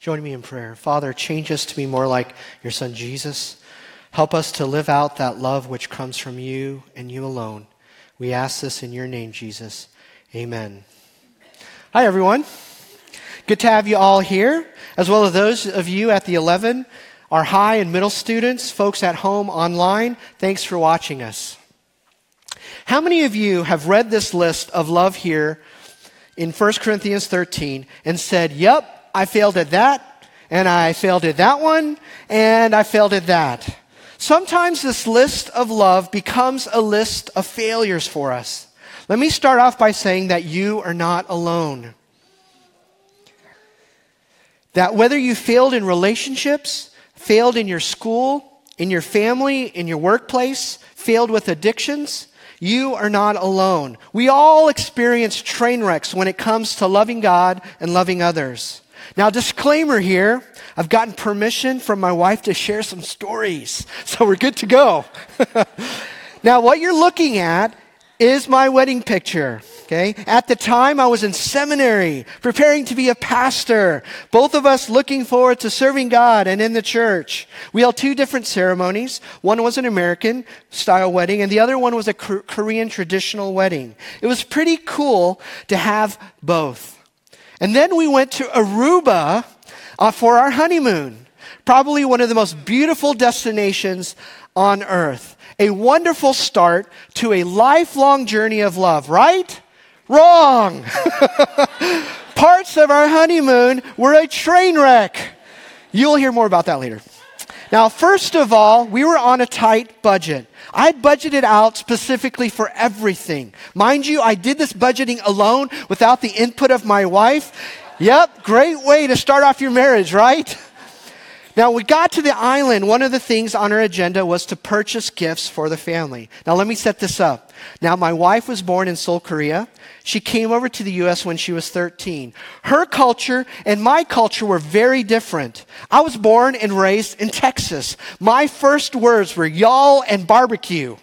Join me in prayer. Father, change us to be more like your son Jesus. Help us to live out that love which comes from you and you alone. We ask this in your name, Jesus. Amen. Hi, everyone. Good to have you all here, as well as those of you at the 11, our high and middle students, folks at home online. Thanks for watching us. How many of you have read this list of love here in 1 Corinthians 13 and said, Yep, I failed at that, and I failed at that one, and I failed at that. Sometimes this list of love becomes a list of failures for us. Let me start off by saying that you are not alone. That whether you failed in relationships, failed in your school, in your family, in your workplace, failed with addictions, you are not alone. We all experience train wrecks when it comes to loving God and loving others. Now, disclaimer here I've gotten permission from my wife to share some stories, so we're good to go. now, what you're looking at is my wedding picture. Okay. At the time, I was in seminary, preparing to be a pastor. Both of us looking forward to serving God and in the church. We held two different ceremonies. One was an American style wedding, and the other one was a Korean traditional wedding. It was pretty cool to have both. And then we went to Aruba uh, for our honeymoon. Probably one of the most beautiful destinations on earth. A wonderful start to a lifelong journey of love, right? Wrong! Parts of our honeymoon were a train wreck. You'll hear more about that later. Now, first of all, we were on a tight budget. I budgeted out specifically for everything. Mind you, I did this budgeting alone without the input of my wife. Yep, great way to start off your marriage, right? Now, we got to the island. One of the things on our agenda was to purchase gifts for the family. Now, let me set this up. Now, my wife was born in Seoul, Korea. She came over to the U.S. when she was 13. Her culture and my culture were very different. I was born and raised in Texas. My first words were y'all and barbecue.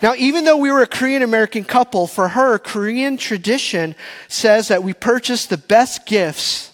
Now, even though we were a Korean American couple, for her, Korean tradition says that we purchase the best gifts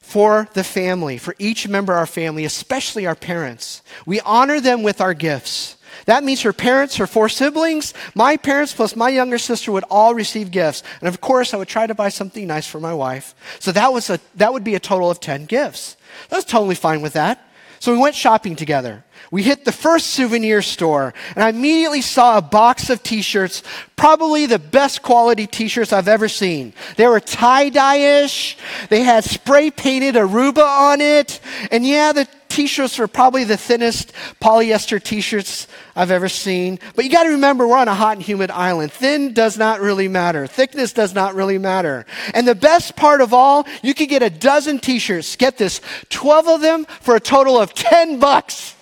for the family, for each member of our family, especially our parents. We honor them with our gifts. That means her parents, her four siblings, my parents, plus my younger sister would all receive gifts. And of course, I would try to buy something nice for my wife. So that was a, that would be a total of 10 gifts. Was totally fine with that. So we went shopping together. We hit the first souvenir store, and I immediately saw a box of t shirts, probably the best quality t shirts I've ever seen. They were tie dye ish, they had spray painted Aruba on it, and yeah, the t-shirts were probably the thinnest polyester t-shirts I've ever seen. But you got to remember we're on a hot and humid island. Thin does not really matter. Thickness does not really matter. And the best part of all, you could get a dozen t-shirts. Get this, 12 of them for a total of 10 bucks.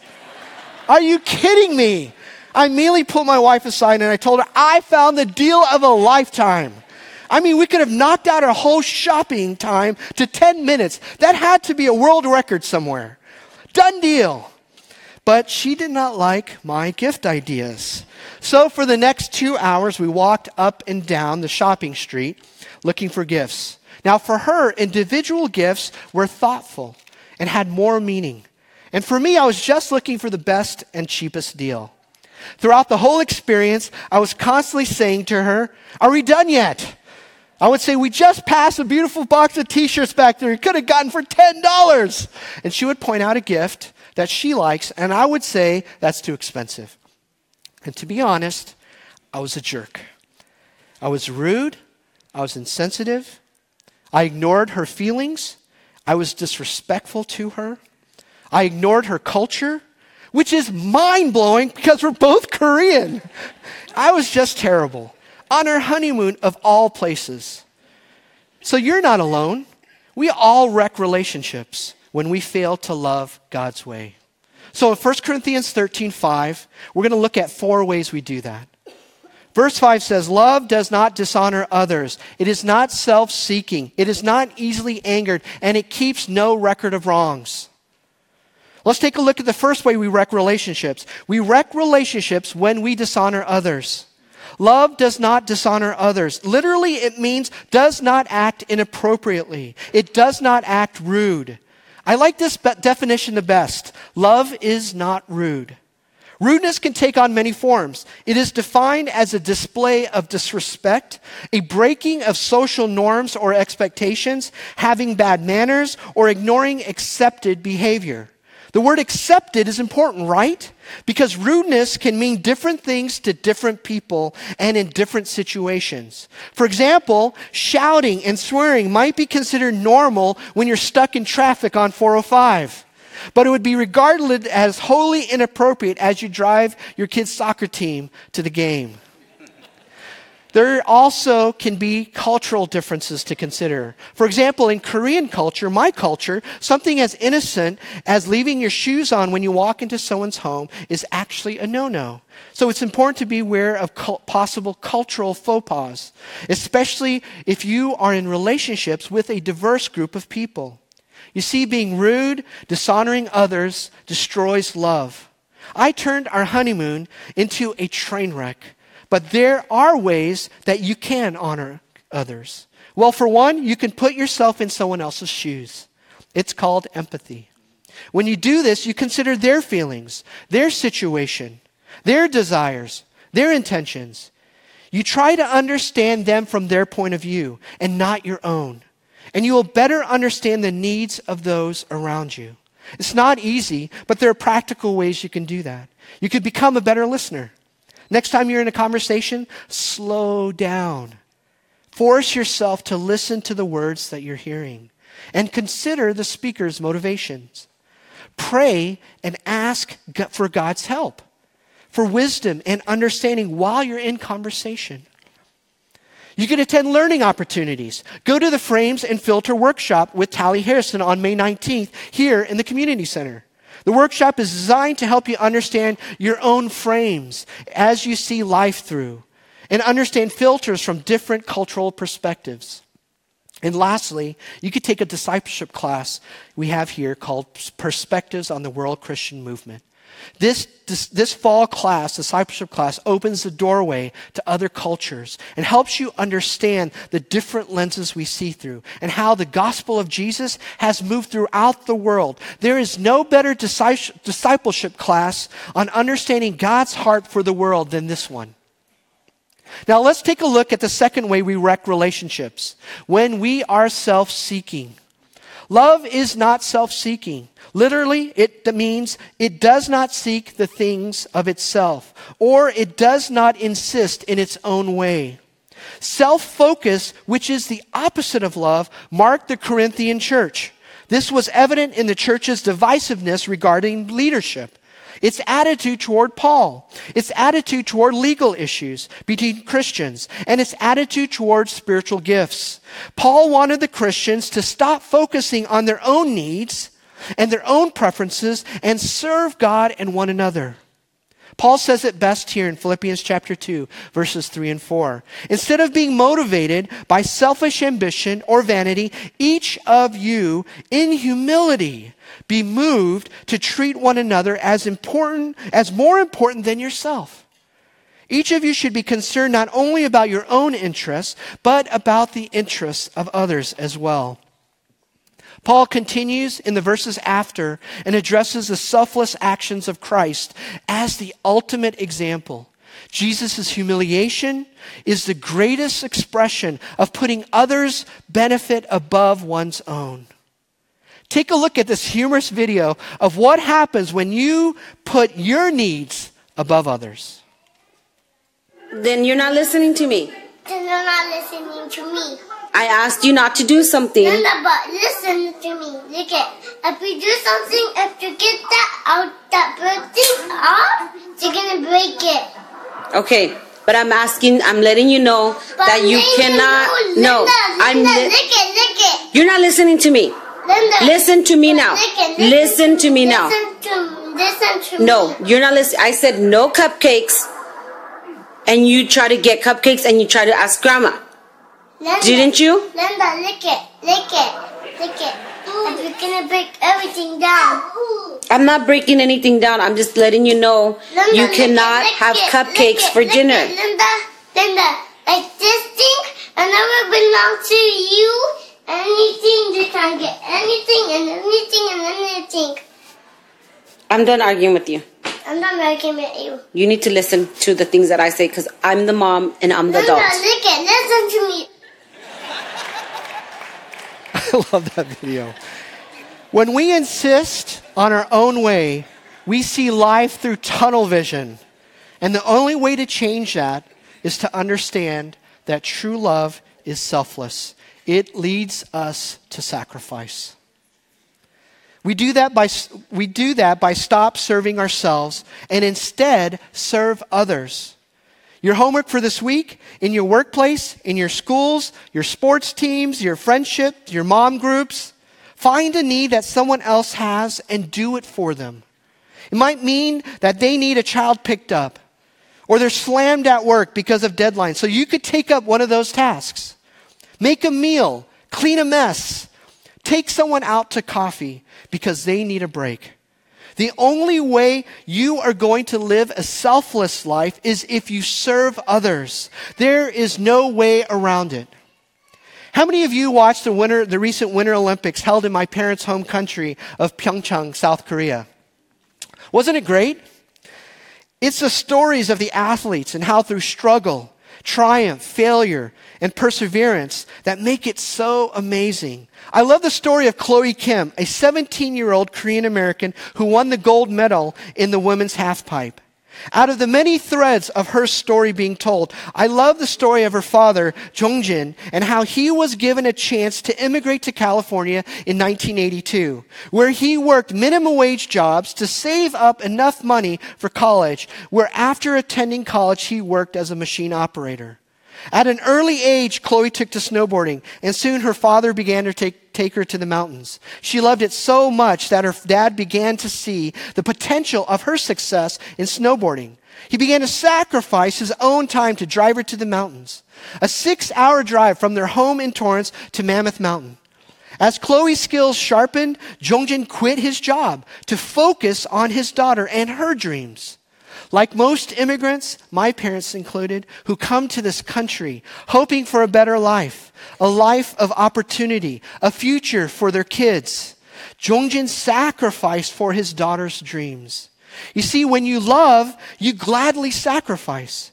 Are you kidding me? I immediately pulled my wife aside and I told her I found the deal of a lifetime. I mean, we could have knocked out our whole shopping time to 10 minutes. That had to be a world record somewhere. Done deal. But she did not like my gift ideas. So for the next two hours, we walked up and down the shopping street looking for gifts. Now, for her, individual gifts were thoughtful and had more meaning. And for me, I was just looking for the best and cheapest deal. Throughout the whole experience, I was constantly saying to her, Are we done yet? I would say, We just passed a beautiful box of t shirts back there. You could have gotten for $10. And she would point out a gift that she likes, and I would say, That's too expensive. And to be honest, I was a jerk. I was rude. I was insensitive. I ignored her feelings. I was disrespectful to her. I ignored her culture, which is mind blowing because we're both Korean. I was just terrible on our honeymoon of all places. So you're not alone. We all wreck relationships when we fail to love God's way. So in 1 Corinthians 13 5, we're going to look at four ways we do that. Verse 5 says, Love does not dishonor others. It is not self seeking. It is not easily angered, and it keeps no record of wrongs. Let's take a look at the first way we wreck relationships. We wreck relationships when we dishonor others. Love does not dishonor others. Literally, it means does not act inappropriately. It does not act rude. I like this be- definition the best. Love is not rude. Rudeness can take on many forms. It is defined as a display of disrespect, a breaking of social norms or expectations, having bad manners, or ignoring accepted behavior. The word accepted is important, right? Because rudeness can mean different things to different people and in different situations. For example, shouting and swearing might be considered normal when you're stuck in traffic on 405. But it would be regarded as wholly inappropriate as you drive your kid's soccer team to the game. There also can be cultural differences to consider. For example, in Korean culture, my culture, something as innocent as leaving your shoes on when you walk into someone's home is actually a no no. So it's important to be aware of possible cultural faux pas, especially if you are in relationships with a diverse group of people. You see, being rude, dishonoring others, destroys love. I turned our honeymoon into a train wreck, but there are ways that you can honor others. Well, for one, you can put yourself in someone else's shoes. It's called empathy. When you do this, you consider their feelings, their situation, their desires, their intentions. You try to understand them from their point of view and not your own and you will better understand the needs of those around you. It's not easy, but there are practical ways you can do that. You could become a better listener. Next time you're in a conversation, slow down. Force yourself to listen to the words that you're hearing and consider the speaker's motivations. Pray and ask for God's help, for wisdom and understanding while you're in conversation. You can attend learning opportunities. Go to the Frames and Filter workshop with Tally Harrison on May 19th here in the Community Center. The workshop is designed to help you understand your own frames as you see life through and understand filters from different cultural perspectives. And lastly, you could take a discipleship class we have here called Perspectives on the World Christian Movement. This, this, this, fall class, discipleship class, opens the doorway to other cultures and helps you understand the different lenses we see through and how the gospel of Jesus has moved throughout the world. There is no better discipleship class on understanding God's heart for the world than this one. Now let's take a look at the second way we wreck relationships when we are self seeking. Love is not self seeking. Literally, it means it does not seek the things of itself, or it does not insist in its own way. Self focus, which is the opposite of love, marked the Corinthian church. This was evident in the church's divisiveness regarding leadership. Its attitude toward Paul, its attitude toward legal issues between Christians, and its attitude toward spiritual gifts. Paul wanted the Christians to stop focusing on their own needs and their own preferences and serve God and one another. Paul says it best here in Philippians chapter 2, verses 3 and 4. Instead of being motivated by selfish ambition or vanity, each of you in humility be moved to treat one another as important, as more important than yourself. Each of you should be concerned not only about your own interests, but about the interests of others as well. Paul continues in the verses after and addresses the selfless actions of Christ as the ultimate example. Jesus' humiliation is the greatest expression of putting others' benefit above one's own. Take a look at this humorous video of what happens when you put your needs above others. Then you're not listening to me. Then you're not listening to me. I asked you not to do something. Linda, but listen to me. Look at if you do something, if you get that out that bird thing off, you're gonna break it. Okay, but I'm asking, I'm letting you know but that you cannot. You, Linda, no, Linda, I'm. Li- lick it, lick it. You're not listening to me. Linda, listen to me now. Lick it, lick listen to me listen now. To, listen to no, me. No, you're not listening. I said no cupcakes, and you try to get cupcakes, and you try to ask grandma. Linda, Didn't you? Linda, lick it, lick it, lick it. And we're gonna break everything down. I'm not breaking anything down. I'm just letting you know Linda, you cannot it, have it, cupcakes it, for dinner. It, Linda, the like this thing and never belong to you. Anything you can get anything and anything and anything. I'm done arguing with you. I'm not arguing with you. You need to listen to the things that I say because I'm the mom and I'm the no, adult. look it. Listen to me. I love that video. When we insist on our own way, we see life through tunnel vision. And the only way to change that is to understand that true love is selfless. It leads us to sacrifice. We do that by, we do that by stop serving ourselves and instead serve others. Your homework for this week in your workplace, in your schools, your sports teams, your friendships, your mom groups, find a need that someone else has and do it for them. It might mean that they need a child picked up or they're slammed at work because of deadlines. So you could take up one of those tasks. Make a meal, clean a mess, take someone out to coffee because they need a break. The only way you are going to live a selfless life is if you serve others. There is no way around it. How many of you watched the winter, the recent Winter Olympics held in my parents' home country of Pyeongchang, South Korea? Wasn't it great? It's the stories of the athletes and how through struggle, triumph, failure, and perseverance that make it so amazing. I love the story of Chloe Kim, a 17 year old Korean American who won the gold medal in the women's halfpipe. Out of the many threads of her story being told, I love the story of her father, Jongjin, and how he was given a chance to immigrate to California in 1982, where he worked minimum wage jobs to save up enough money for college, where after attending college, he worked as a machine operator. At an early age, Chloe took to snowboarding, and soon her father began to take, take her to the mountains. She loved it so much that her dad began to see the potential of her success in snowboarding. He began to sacrifice his own time to drive her to the mountains. A six hour drive from their home in Torrance to Mammoth Mountain. As Chloe's skills sharpened, Jongjin quit his job to focus on his daughter and her dreams. Like most immigrants, my parents included, who come to this country hoping for a better life, a life of opportunity, a future for their kids, Jongjin sacrificed for his daughter's dreams. You see, when you love, you gladly sacrifice.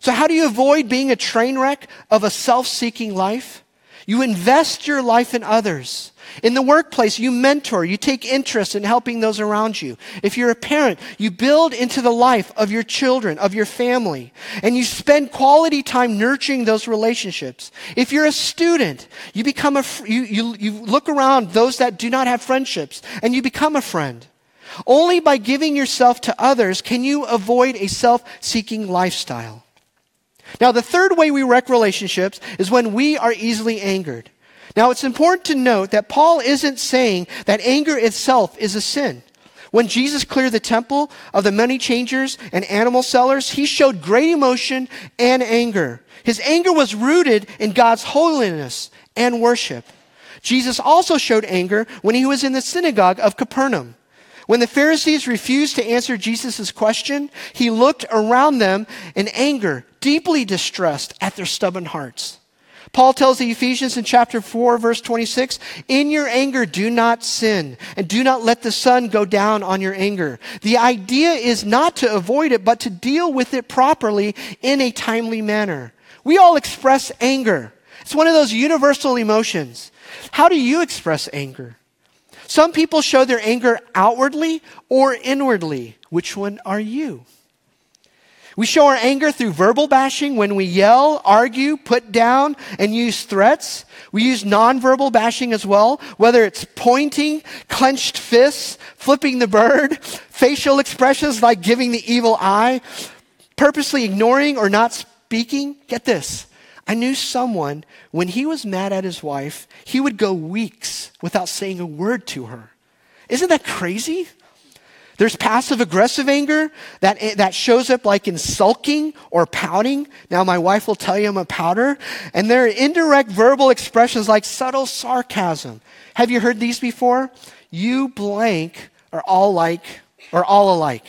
So, how do you avoid being a train wreck of a self seeking life? You invest your life in others. In the workplace, you mentor, you take interest in helping those around you. If you're a parent, you build into the life of your children, of your family, and you spend quality time nurturing those relationships. If you're a student, you become a, you, you, you look around those that do not have friendships and you become a friend. Only by giving yourself to others can you avoid a self-seeking lifestyle. Now, the third way we wreck relationships is when we are easily angered. Now, it's important to note that Paul isn't saying that anger itself is a sin. When Jesus cleared the temple of the money changers and animal sellers, he showed great emotion and anger. His anger was rooted in God's holiness and worship. Jesus also showed anger when he was in the synagogue of Capernaum. When the Pharisees refused to answer Jesus' question, he looked around them in anger, deeply distressed at their stubborn hearts. Paul tells the Ephesians in chapter 4, verse 26, In your anger, do not sin, and do not let the sun go down on your anger. The idea is not to avoid it, but to deal with it properly in a timely manner. We all express anger. It's one of those universal emotions. How do you express anger? Some people show their anger outwardly or inwardly. Which one are you? We show our anger through verbal bashing when we yell, argue, put down, and use threats. We use nonverbal bashing as well, whether it's pointing, clenched fists, flipping the bird, facial expressions like giving the evil eye, purposely ignoring or not speaking. Get this. I knew someone, when he was mad at his wife, he would go weeks without saying a word to her. Isn't that crazy? There's passive aggressive anger that, eh, that shows up like in sulking or pouting. Now, my wife will tell you I'm a pouter. And there are indirect verbal expressions like subtle sarcasm. Have you heard these before? You blank are all like, or all alike.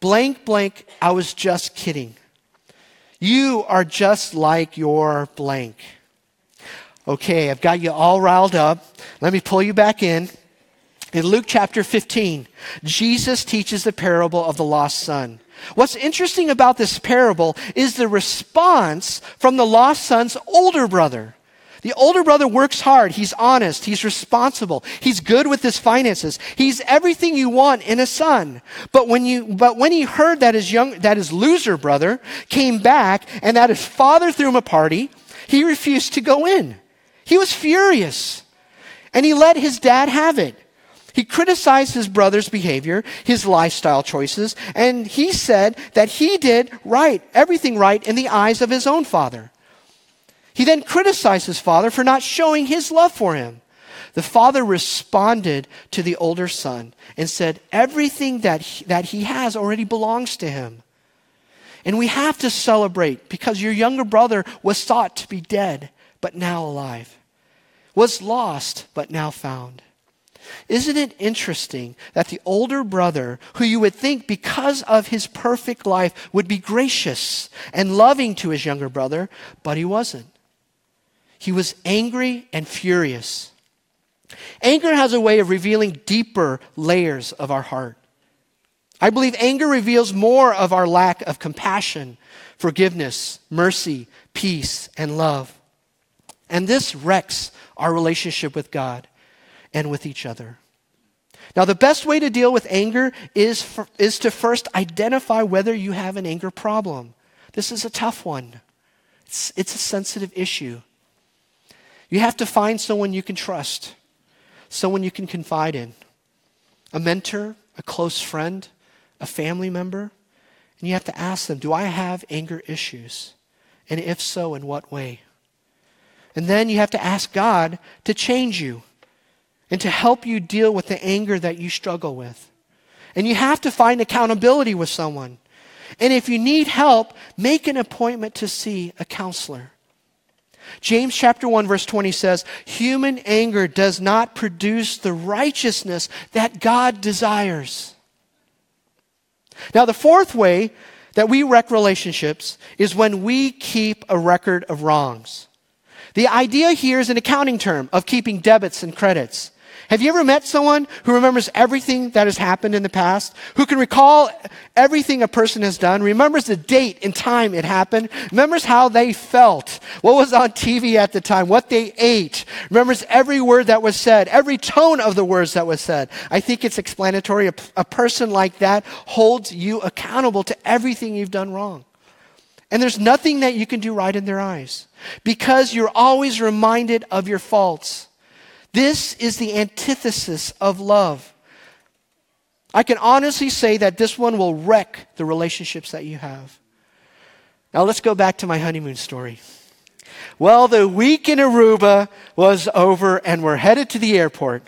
Blank, blank, I was just kidding. You are just like your blank. Okay, I've got you all riled up. Let me pull you back in. In Luke chapter 15, Jesus teaches the parable of the lost son. What's interesting about this parable is the response from the lost son's older brother. The older brother works hard. He's honest. He's responsible. He's good with his finances. He's everything you want in a son. But when you, but when he heard that his young, that his loser brother came back and that his father threw him a party, he refused to go in. He was furious and he let his dad have it. He criticized his brother's behavior, his lifestyle choices, and he said that he did right, everything right in the eyes of his own father. He then criticized his father for not showing his love for him. The father responded to the older son and said, Everything that he, that he has already belongs to him. And we have to celebrate because your younger brother was thought to be dead, but now alive, was lost, but now found. Isn't it interesting that the older brother, who you would think because of his perfect life would be gracious and loving to his younger brother, but he wasn't? He was angry and furious. Anger has a way of revealing deeper layers of our heart. I believe anger reveals more of our lack of compassion, forgiveness, mercy, peace, and love. And this wrecks our relationship with God and with each other. Now, the best way to deal with anger is, for, is to first identify whether you have an anger problem. This is a tough one, it's, it's a sensitive issue. You have to find someone you can trust, someone you can confide in a mentor, a close friend, a family member. And you have to ask them, Do I have anger issues? And if so, in what way? And then you have to ask God to change you and to help you deal with the anger that you struggle with. And you have to find accountability with someone. And if you need help, make an appointment to see a counselor. James chapter 1 verse 20 says, human anger does not produce the righteousness that God desires. Now the fourth way that we wreck relationships is when we keep a record of wrongs. The idea here is an accounting term of keeping debits and credits. Have you ever met someone who remembers everything that has happened in the past? Who can recall everything a person has done? Remembers the date and time it happened? Remembers how they felt? What was on TV at the time? What they ate? Remembers every word that was said? Every tone of the words that was said? I think it's explanatory. A, a person like that holds you accountable to everything you've done wrong. And there's nothing that you can do right in their eyes because you're always reminded of your faults. This is the antithesis of love. I can honestly say that this one will wreck the relationships that you have. Now let's go back to my honeymoon story. Well, the week in Aruba was over and we're headed to the airport.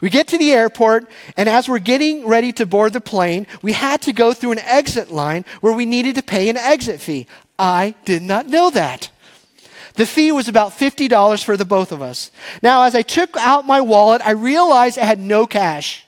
We get to the airport, and as we're getting ready to board the plane, we had to go through an exit line where we needed to pay an exit fee. I did not know that. The fee was about $50 for the both of us. Now, as I took out my wallet, I realized I had no cash.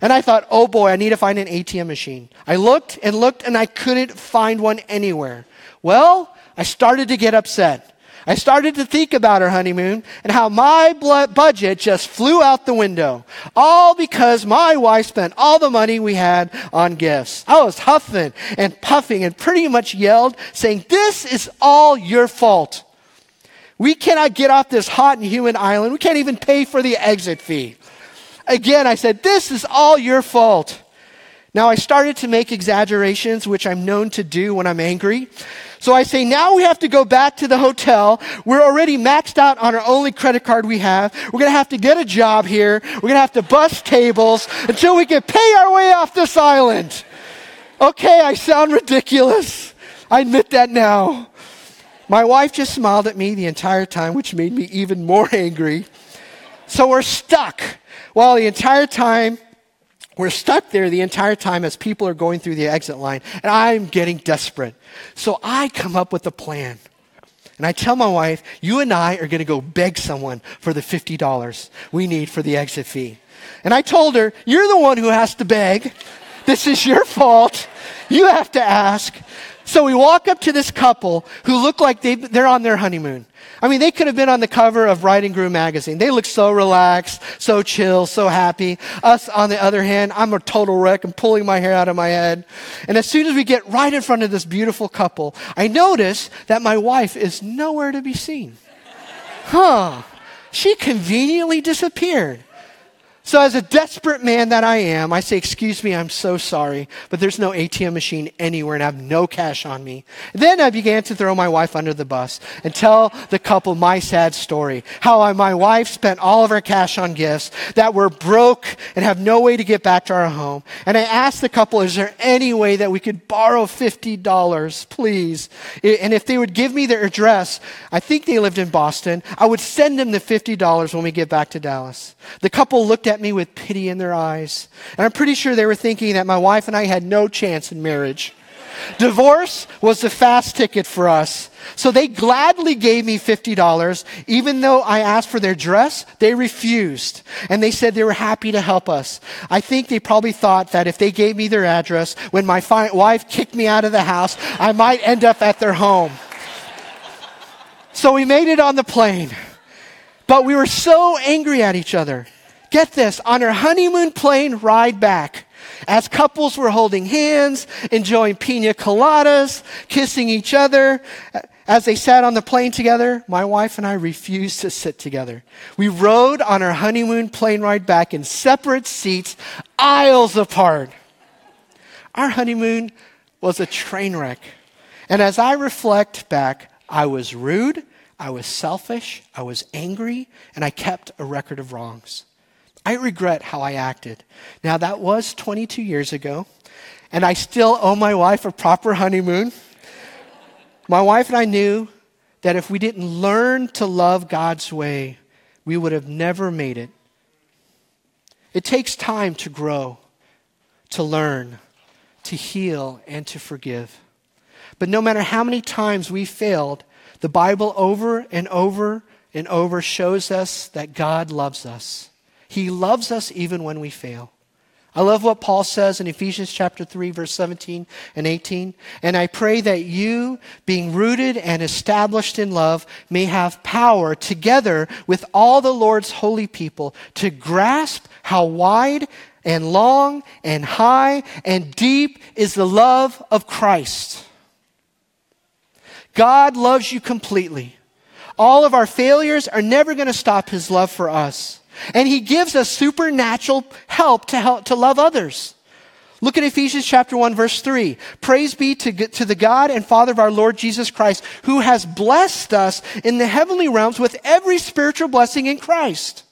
And I thought, oh boy, I need to find an ATM machine. I looked and looked and I couldn't find one anywhere. Well, I started to get upset. I started to think about our honeymoon and how my budget just flew out the window. All because my wife spent all the money we had on gifts. I was huffing and puffing and pretty much yelled saying, this is all your fault. We cannot get off this hot and humid island. We can't even pay for the exit fee. Again, I said, This is all your fault. Now, I started to make exaggerations, which I'm known to do when I'm angry. So I say, now we have to go back to the hotel. We're already maxed out on our only credit card we have. We're going to have to get a job here. We're going to have to bust tables until we can pay our way off this island. Okay, I sound ridiculous. I admit that now. My wife just smiled at me the entire time, which made me even more angry. So we're stuck. Well, the entire time, we're stuck there the entire time as people are going through the exit line, and I'm getting desperate. So I come up with a plan. And I tell my wife, you and I are going to go beg someone for the $50 we need for the exit fee. And I told her, you're the one who has to beg. This is your fault. You have to ask. So we walk up to this couple who look like they, they're on their honeymoon. I mean, they could have been on the cover of Bride and Groom magazine. They look so relaxed, so chill, so happy. Us, on the other hand, I'm a total wreck. I'm pulling my hair out of my head. And as soon as we get right in front of this beautiful couple, I notice that my wife is nowhere to be seen. Huh. She conveniently disappeared. So, as a desperate man that I am, I say, Excuse me, I'm so sorry, but there's no ATM machine anywhere and I have no cash on me. Then I began to throw my wife under the bus and tell the couple my sad story. How I, my wife spent all of her cash on gifts that were broke and have no way to get back to our home. And I asked the couple, Is there any way that we could borrow $50, please? And if they would give me their address, I think they lived in Boston, I would send them the $50 when we get back to Dallas. The couple looked at me with pity in their eyes. And I'm pretty sure they were thinking that my wife and I had no chance in marriage. Divorce was the fast ticket for us. So they gladly gave me $50. Even though I asked for their dress, they refused. And they said they were happy to help us. I think they probably thought that if they gave me their address, when my fi- wife kicked me out of the house, I might end up at their home. So we made it on the plane. But we were so angry at each other. Get this, on our honeymoon plane ride back, as couples were holding hands, enjoying pina coladas, kissing each other, as they sat on the plane together, my wife and I refused to sit together. We rode on our honeymoon plane ride back in separate seats, aisles apart. Our honeymoon was a train wreck. And as I reflect back, I was rude, I was selfish, I was angry, and I kept a record of wrongs. I regret how I acted. Now, that was 22 years ago, and I still owe my wife a proper honeymoon. My wife and I knew that if we didn't learn to love God's way, we would have never made it. It takes time to grow, to learn, to heal, and to forgive. But no matter how many times we failed, the Bible over and over and over shows us that God loves us. He loves us even when we fail. I love what Paul says in Ephesians chapter 3 verse 17 and 18. And I pray that you, being rooted and established in love, may have power together with all the Lord's holy people to grasp how wide and long and high and deep is the love of Christ God loves you completely. All of our failures are never going to stop his love for us. And he gives us supernatural help to help to love others. Look at Ephesians chapter 1 verse 3. Praise be to, to the God and Father of our Lord Jesus Christ, who has blessed us in the heavenly realms with every spiritual blessing in Christ.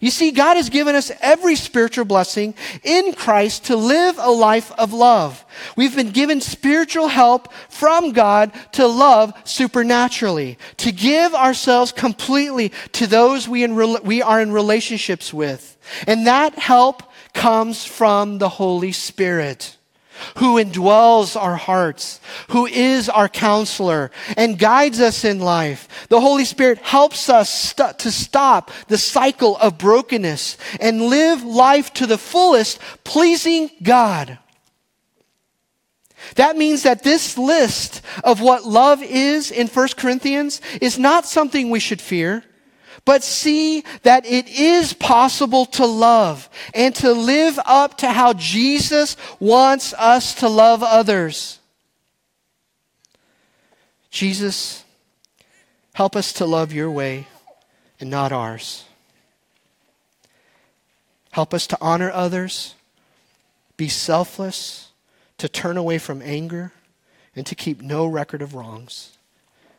You see, God has given us every spiritual blessing in Christ to live a life of love. We've been given spiritual help from God to love supernaturally, to give ourselves completely to those we, in, we are in relationships with. And that help comes from the Holy Spirit who indwells our hearts, who is our counselor and guides us in life. The Holy Spirit helps us st- to stop the cycle of brokenness and live life to the fullest, pleasing God. That means that this list of what love is in 1 Corinthians is not something we should fear but see that it is possible to love and to live up to how Jesus wants us to love others. Jesus, help us to love your way and not ours. Help us to honor others, be selfless, to turn away from anger, and to keep no record of wrongs.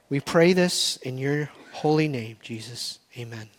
We pray this in your holy name, Jesus. Amen.